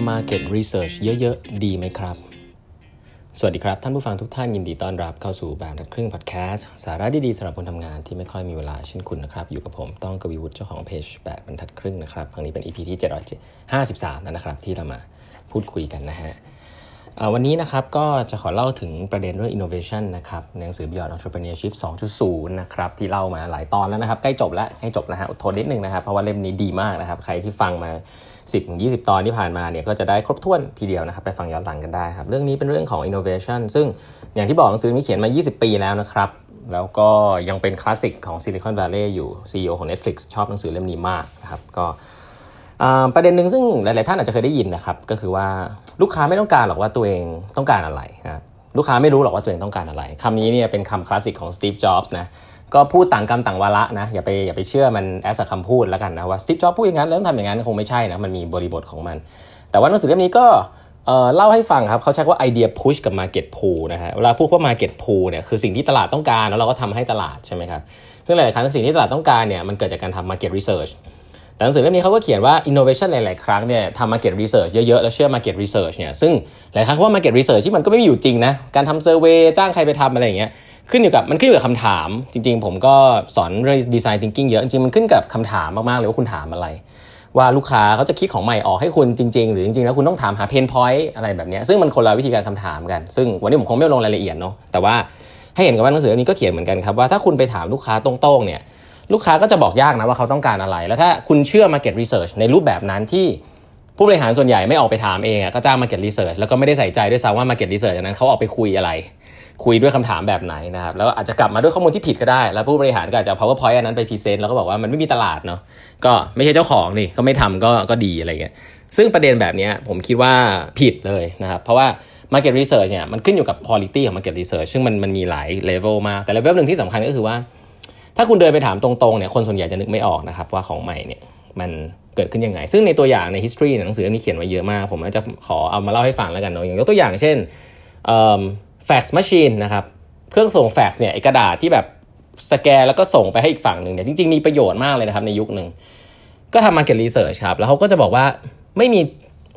ำ Market Research เยอะ ๆ ดีไหมครับ สวัสดีครับ ท่านผู้ฟังทุกท่านยินดีต้อนรับเข้าสู่แบบรัดครึ่งพอดแคสต์สาระดีๆสำหรับคนทำงานที่ไม่ค่อยมีเวลาเช่นคุณนะครับ อยู่กับผมต้องกวีวุฒิเจ้าของเพจแบบบรรทัดครึ่งนะครับครั้งนี้เป็น EP ที่753แล้วนะครับ ที่เรามาพูดคุยกันนะฮะ วันนี้นะครับก็จะขอเล่าถึงประเด็นเรื่อง innovation นะครับในหนังสือ Beyond Entrepreneurship 2.0 นะครับที่เล่ามาหลายตอนแล้วนะครับ ใกล้จบแล้วให้จบแล้วฮะอดทนนิดนึงนะครับ เพราะว่าเล่มนี้ดีมากนะครับ ใครที่ฟังมา 10-20 ตอนที่ผ่านมาเนี่ยก็จะได้ครบถ้วนทีเดียวนะครับ ไปฟังย้อนหลังกันได้ครับ เรื่องนี้เป็นเรื่องของ innovation ซึ่งอย่างที่บอกหนังสือนี้เขียนมา 20 ปีแล้วนะครับแล้วก็ยังเป็นคลาสสิกของ Silicon Valley อยู่ CEO ของ Netflix ชอบหนังสือเล่มนี้มากนะครับก็ ประเด็นหนึ่งซึ่งหลาย ๆ ท่านอาจจะเคยได้ยินนะครับ ก็คือว่าลูกค้าไม่ต้องการหรอกว่าตัวเองต้องการอะไรครับลูกค้าไม่รู้หรอกว่าตัวเองต้องการอะไรคำนี้เนี่ยเป็นคำคลาสสิกของสตีฟ จ็อบส์นะก็พูดต่างกรรมต่างวาระนะอย่าไปอย่าไปเชื่อมัน as คำพูดแล้วกันนะว่าสตีฟ จ็อบส์พูดอย่างนั้นแล้วต้องทำอย่างนั้นคงไม่ใช่นะมันมีบริบทของมัน แต่ว่าหนังสือเล่มนี้ก็เล่าให้ฟังครับเขาใช้ว่าไอเดียพุชกับมาเก็ตพูนะฮะเวลาพูดว่ามาเก็ตพูเนี่ยคือสิ่งที่ตลาดต้องการแล้วเราก็ทำให้ตลาดใช่ไหมครับซึ่งหลาย ๆ ครั้งสิ่งที่ตลาดต้องการเนี่ยมันเกิดจากการทำ market research แต่หนังสือเล่มนี้เขาก็เขียนว่า innovation หลาย ๆ ครั้งเนี่ยทำ market research เยอะ ๆ แล้วเชื่อ market research เนี่ยซึ่งหลายครั้งว่า market research ที่มันก็ไม่มีอยู่จริงนะการทำ survey จ้างใครไปทำอะไรอย่างเงี้ยขึ้นอยู่กับมันขึ้นอยู่กับคำถาม จริง ๆ ผมก็สอนเรื่อง design thinking เยอะ จริง ๆ มันขึ้นกับคำถามมาก ๆ เลยว่าคุณถามอะไร ว่าลูกค้าเขาจะคิดของใหม่ออกให้คุณจริง ๆ หรือจริง ๆ แล้วคุณต้องถามหา pain point อะไรแบบนี้ซึ่งมันคนละวิธีการคำถามกัน ซึ่งวันนี้ผมคงไม่ลงรายละเอียดเนาะแต่ว่าให้เห็นกับว่าหนังสือเล่มนี้ก็เขียนเหมือนกันครับว่าถ้าคุณไปถามลูกค้าตรงๆเนี่ย ลูกค้าก็จะบอกยากนะว่าเขาต้องการอะไร แล้วถ้าคุณเชื่อ Market Research ในรูปแบบนั้นที่ผู้บริหารส่วนใหญ่ไม่ออกไปถามเองก็จ้าง Market Research แล้วก็ไม่ได้ใส่ใจด้วยซ้ำว่า Market Research นั้นเขาออกไปคุยอะไร คุยด้วยคำถามแบบไหนนะครับแล้วอาจจะกลับมาด้วยข้อมูลที่ผิดก็ได้ แล้วผู้บริหารก็อาจจะ powerpoint อันนั้นไปพรีเซนต์แล้วก็บอกว่ามันไม่มีตลาดเนาะก็ไม่ใช่เจ้าของนี่ก็ไม่ทำก็ก็ดีอะไรเงี้ยซึ่งประเด็นแบบนี้ผมคิดว่าผิดเลยนะครับเพราะว่า Market Research เนี่ยมันขึ้นอยู่กับ quality ของ Market Research ซึ่งมันมันมีหลาย level มากแต่ level หนึ่งที่สำคัญก็คือว่า ถ้าคุณเดินไปถามตรงๆเนี่ยคนส่วนใหญ่จะนึกไม่ออกนะครับว่าของใหม่เนี่ยมันเกิดขึ้นยังไง ซึ่งในตัวอย่างใน history หนังสือนี้เขียนไว้เยอะมาก ผมจะขอเอามาเล่าให้ฟังแล้วกันเนาะอย่างยกตัวอย่างเช่น fax machine นะครับเครื่องส่งแฟกซ์เนี่ยกระดาษที่แบบสแกนแล้วก็ส่งไปให้อีกฝั่งหนึ่งเนี่ยจริงๆมีประโยชน์มากเลยนะครับในยุคหนึ่งก็ทำ market research ครับ แล้วเขาก็จะบอกว่าไม่มี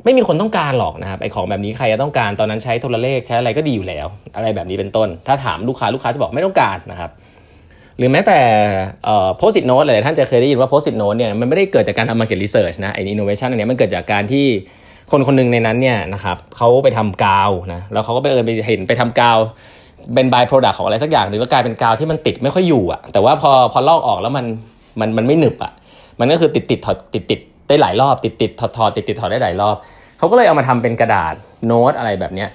ไม่มีคนต้องการหรอกนะครับไอของแบบนี้ใครจะต้องการตอนนั้นใช้โทรเลขใช้อะไรก็ดีอยู่แล้ว อะไรแบบนี้เป็นต้น ถ้าถามลูกค้าลูกค้าจะบอกไม่ต้องการนะครับ หรือแม้แต่ Post-it Note หลายท่านจะเคยได้ยินว่า Post-it Note เนี่ยมันไม่ได้เกิดจากการทำ market research นะไอ้อินโนเวชันอันนี้มันเกิดจากการที่คนคนหนึ่งในนั้นเนี่ยนะครับเขาไปทำกาวนะแล้วเขาก็ไปเอิญไปเห็นไปทำกาวเป็นบายโปรดักของอะไรสักอย่างหรือแล้วกลายเป็นกาวที่มันติดไม่ค่อยอยู่อะแต่ว่าพอพอลอกออกแล้วมันมันมันไม่หนึบอะมันก็คือติดติดถอดติดติดได้หลายรอบ ติดติดถอดถอดติดติดถอดได้หลายรอบเขาก็เลยเอามาทำเป็นกระดาษโน้ตอะไรแบบเนี้ย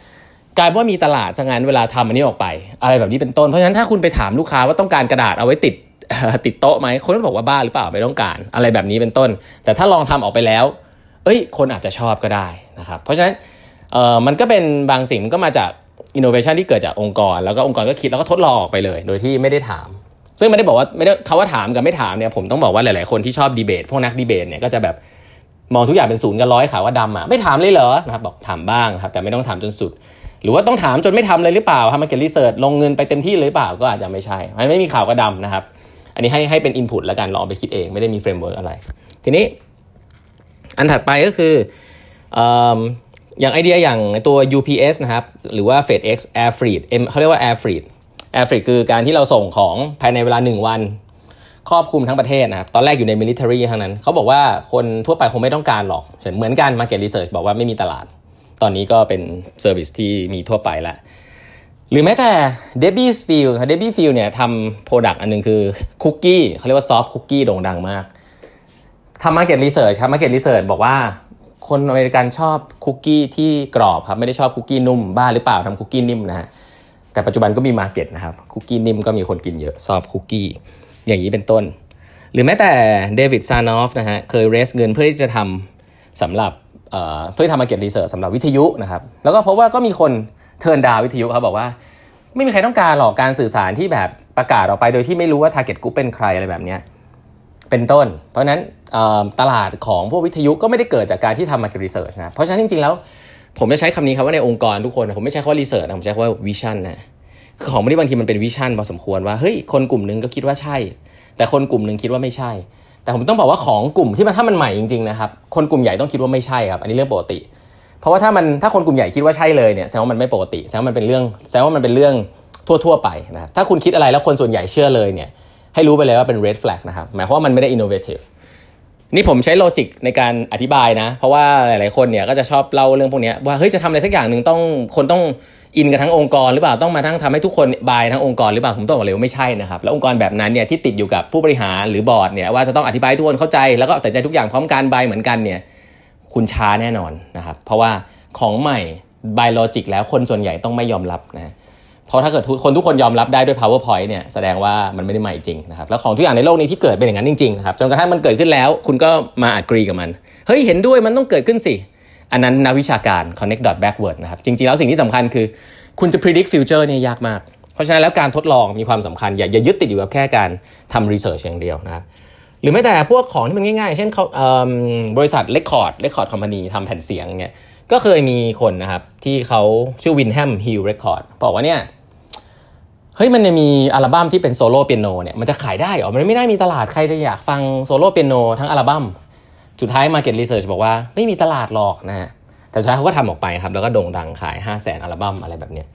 กลายว่ามีตลาดซะงั้นเวลาทำอันนี้ออกไป อะไรแบบนี้เป็นต้น เพราะฉะนั้นถ้าคุณไปถามลูกค้าว่าต้องการกระดาษเอาไว้ติดติดโต๊ะไหมคนก็บอกว่าบ้าหรือเปล่าไม่ต้องการ อะไรแบบนี้เป็นต้น แต่ถ้าลองทำออกไปแล้ว เอ้ย คนอาจจะชอบก็ได้นะครับเพราะฉะนั้นเอ่อมันก็เป็นบางสิ่งก็มาจากอินโนเวชันที่เกิดจากองค์กร แล้วก็องค์กรก็คิดแล้วก็ทดลองออกไปเลย โดยที่ไม่ได้ถาม ซึ่งไม่ได้บอกว่าไม่ได้เขาว่าถามกับไม่ถามเนี่ยผมต้องบอกว่าหลาย ๆ คนที่ชอบดีเบตพวกนักดีเบตเนี่ยก็จะแบบมองทุกอย่างเป็นศูนย์กับร้อยขาวว่าดำอะไม่ถามเลยเหรอนะครับบอกถามบ้างครับแต่ไม่ต้องถามจนสุด หรือว่าต้องถามจนไม่ทำเลยหรือเปล่าทำ market research ลงเงินไปเต็มที่เลยหรือเปล่าก็อาจจะไม่ใช่มันไม่มีขาวก็ดำนะครับ อันนี้ให้ให้เป็น input แล้วกันลองไปคิดเองไม่ได้มี framework อะไร ทีนี้ อันถัดไปก็คืออย่างไอเดียอย่างตัว UPS นะครับ หรือว่า FedEx Air Freight เขาเรียกว่า Air Freight Air Freight คือการที่เราส่งของภายในเวลา 1 วัน ครอบคลุมทั้งประเทศนะครับ ตอนแรกอยู่ใน military ทั้งนั้น เขาบอกว่าคนทั่วไปคงไม่ต้องการหรอก เหมือนกัน market research บอกว่าไม่มีตลาด ตอนนี้ก็เป็น service ที่มีทั่วไปแล้วหรือแม้แต่ Debbie Field ครับ Debbie Field เนี่ยทำโปรดักต์อันนึงคือคุกกี้เขาเรียกว่า soft cookie โด่งดังมากทำ Market Research ครับ Market Research บอกว่าคนอเมริกันชอบคุกกี้ที่กรอบครับไม่ได้ชอบคุกกี้นุ่มบ้าหรือเปล่าทำคุกกี้นิ่มนะฮะแต่ปัจจุบันก็มี market นะครับคุกกี้นิ่มก็มีคนกินเยอะ soft cookie อย่างนี้เป็นต้น หรือแม้แต่ David Sarnoff นะฮะเคย raise เงินเพื่อที่จะทำสำหรับ เพื่อทำ market research สำหรับวิทยุนะครับแล้วก็พบว่าก็มีคน turn down วิทยุเขาบอกว่า ไม่มีใครต้องการหรอกการสื่อสารที่แบบประกาศออกไปโดยที่ไม่รู้ว่า target กลุ่มเป็นใครอะไรแบบนี้เป็นต้น เพราะนั้นตลาดของพวกวิทยุก็ไม่ได้เกิดจากการที่ทำ market research นะเพราะฉะนั้นจริงๆแล้วผมจะใช้คำนี้ครับว่าในองค์กรทุกคน ผมไม่ใช้คำว่า research ผมใช้คำว่า vision นะคือของบางทีบางทีมันเป็น vision พอสมควรว่าเฮ้ยคนกลุ่มหนึ่งก็คิดว่าใช่ แต่คนกลุ่มหนึ่งคิดว่าไม่ใช่ แต่ผมต้องบอกว่าของกลุ่มที่มันถ้ามันใหม่จริงๆนะครับคนกลุ่มใหญ่ต้องคิดว่าไม่ใช่ครับ อันนี้เรื่องปกติ เพราะว่าถ้ามันถ้าคนกลุ่มใหญ่คิดว่าใช่เลยเนี่ยแสดงว่ามันไม่ปกติแสดงว่ามันเป็นเรื่องแสดงว่ามันเป็นเรื่องทั่วๆไปนะครับถ้าคุณคิดอะไรแล้วคนส่วนใหญ่เชื่อเลยเนี่ยให้รู้ไปเลยว่าเป็น red flag นะครับหมายความว่ามันไม่ได้ innovative นี่ผมใช้โลจิกในการอธิบายนะ เพราะว่าหลาย ๆ คนเนี่ยก็จะชอบเล่าเรื่องพวกนี้ว่าเฮ้ยจะทำอะไรสักอย่างหนึ่งต้องคนต้อง อินกันทั้งองค์กรหรือเปล่าต้องมาทั้งทำให้ทุกคนบายทั้งองค์กรหรือเปล่าผมต้องบอกเลยว่าไม่ใช่นะครับแล้วองค์กรแบบนั้นเนี่ยที่ติดอยู่กับผู้บริหารหรือบอร์ดเนี่ยว่าจะต้องอธิบายทุกคนเข้าใจแล้วก็ตัดใจทุกอย่างพร้อมกันบายเหมือนกันเนี่ยคุณช้าแน่นอนนะครับเพราะว่าของใหม่บายโลจิกแล้วคนส่วนใหญ่ต้องไม่ยอมรับนะเพราะถ้าเกิดคนทุกคนยอมรับได้ด้วย powerpoint เนี่ยแสดงว่ามันไม่ได้ใหม่จริงนะครับแล้วของทุกอย่างในโลกนี้ที่เกิดเป็นอย่างนั้นจริงๆนะครับจนกระทั่งมันเกิดขึ้นแล้ว คุณก็มาอักรีกับมันเฮ้ยเห็นด้วยมันต้องเกิดขึ้นสิ อันนั้นนักวิชาการ connect dot backward นะครับจริงๆแล้วสิ่งที่สำคัญคือ คุณจะ predict future เนี่ยยากมาก เพราะฉะนั้นแล้วการทดลองมีความสำคัญ อย่าอย่ายึดติดอยู่กับแค่การทำ research อย่างเดียวนะหรือแม้แต่พวกของที่มันง่ายๆ เช่นเขาบริษัท record record company ทำแผ่นเสียงเนี่ยก็เคยมีคนนะครับที่เขาชื่อ Windham Hill Records บอกว่าเนี่ยเฮ้ยมันจะมีอัลบั้มที่เป็นโซโล่เปียโนเนี่ยมันจะขายได้หรอมันไม่ได้มีตลาดใครจะอยากฟังโซโล่เปียโนทั้งอัลบั้ม สุดท้าย Market Research บอกว่าไม่มีตลาดหรอกนะฮะแต่สุดท้ายเขาก็ทำออกไปครับ แล้วก็โด่งดังขาย 5 0 0แสนอัลบั้มอะไรแบบเนี้ย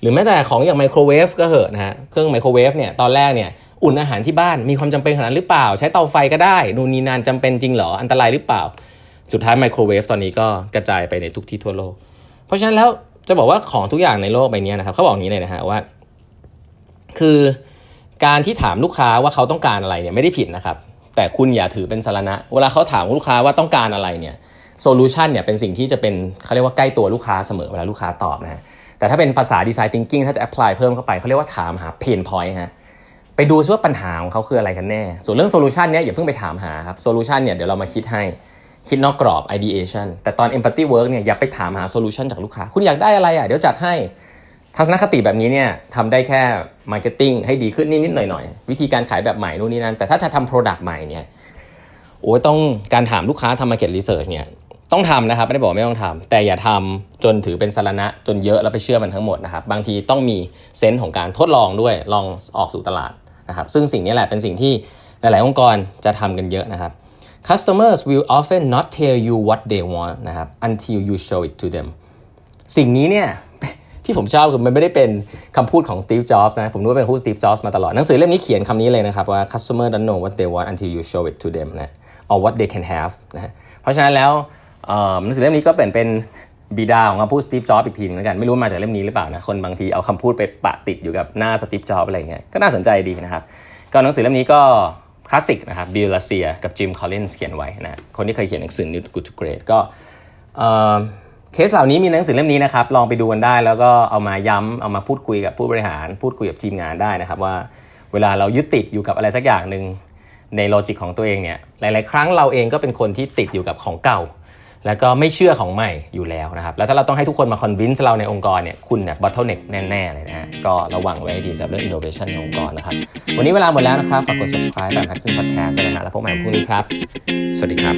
หรือแม้แต่ของอย่างไมโครเวฟก็เหอะนะฮะเครื่องไมโครเวฟเนี่ยตอนแรกเนี่ยอุ่นอาหารที่บ้านมีความจำเป็นขนาดหรือเปล่า ใช้เตาไฟก็ได้นูนนีนานจำเป็นจริงเหรอ อันตรายหรือเปล่า สุดท้ายไมโครเวฟตอนนี้ก็กระจายไปในทุกที่ทั่วโลก เพราะฉะนั้นแล้วจะบอกว่าของทุกอย่างในโลกใบนี้นะครับเขาบอกอย่างนี้เลยนะฮะว่า คือการที่ถามลูกค้าว่าเขาต้องการอะไรเนี่ยไม่ได้ผิดนะครับ แต่คุณอย่าถือเป็นสรณะ เวลาเขาถามลูกค้าว่าต้องการอะไรเนี่ย solution เนี่ยเป็นสิ่งที่จะเป็นเขาเรียกว่าใกล้ตัวลูกค้าเสมอเวลาลูกค้าตอบนะฮะแต่ถ้าเป็นภาษา design thinking ถ้าจะ apply เพิ่มเข้าไปเขาเรียกว่าถามหา pain point ฮะไปดูซิว่าปัญหาของเขาคืออะไรกันแน่ ส่วนเรื่อง solution เนี่ยอย่าเพิ่งไปถามหาครับ solution เนี่ยเดี๋ยวเรามาคิดให้คิดนอกกรอบ ideation แต่ตอน empathy work เนี่ยอย่าไปถามหา solution จากลูกค้า คุณอยากได้อะไรอะเดี๋ยวจัดให้ ทัศนคติแบบนี้เนี่ยทำได้แค่ marketing ให้ดีขึ้นนิดๆหน่อยๆ วิธีการขายแบบใหม่นู่นนี่นั่น แต่ถ้าจะทำ product ใหม่เนี่ยโอ้ต้องการถามลูกค้าทำ market research เนี่ยต้องทำนะครับไม่ได้บอกไม่ต้องทำแต่อย่าทำจนถือเป็นสารณะจนเยอะแล้วไปเชื่อมันทั้งหมดนะครับบางทีต้องมีเซนส์ของการทดลองด้วยลองออกสู่ตลาดนะครับซึ่งสิ่งนี้แหละเป็นสิ่งที่หลาย ๆ องค์กรจะทำกันเยอะนะครับ customers will often not tell you what they want นะครับ until you show it to them สิ่งนี้เนี่ย ที่ผมชอบคือมันไม่ได้เป็นคำพูดของ Steve Jobs นะผมรู้ว่าเป็นพูด Steve Jobs มาตลอดหนังสือเล่มนี้เขียนคำนี้เลยนะครับว่า customer don't know what they want until you show it to them นะ or what they can have นะเพราะฉะนั้นแล้วหนังสือเล่มนี้ก็เป็นเป็นบิดาของคำพูด Steve Jobs อีกทีนึงแล้วกันไม่รู้มาจากเล่มนี้หรือเปล่านะคนบางทีเอาคำพูดไปปะติดอยู่กับหน้า Steve Jobs อะไรเงี้ยก็น่าสนใจดีนะครับก็หนังสือเล่มนี้ก็คลาสสิกนะครับบิลลาเซียกับจิมคอลลินส์เขียนไว้นะคนที่เคยเขียนหนังสือ New Good to Great ก็ เคสเหล่านี้มีหนังสือเล่มนี้นะครับ ลองไปดูกันได้ แล้วก็เอามาย้ำเอามาพูดคุยกับผู้บริหาร พูดคุยกับทีมงานได้นะครับ ว่าเวลาเรายึดติดอยู่กับอะไรสักอย่างหนึ่งใน logic ของตัวเองเนี่ยหลาย ๆ ครั้งเราเองก็เป็นคนที่ติดอยู่กับของเก่า แล้วก็ไม่เชื่อของใหม่อยู่แล้วนะครับ แล้วถ้าเราต้องให้ทุกคนมา convince เราในองค์กรเนี่ยคุณเนี่ย bottleneck แน่ ๆ เลยนะฮะก็ระวังไว้ให้ดีสำหรับเรื่องอินโนเวชันในองค์กรนะครับ วันนี้เวลาหมดแล้วนะครับฝากกด subscribe แปดบรรทัดครึ่งพอดแคสต์นะฮะแล้วพบกันใหม่พรุ่งนี้ครับ สวัสดีครับ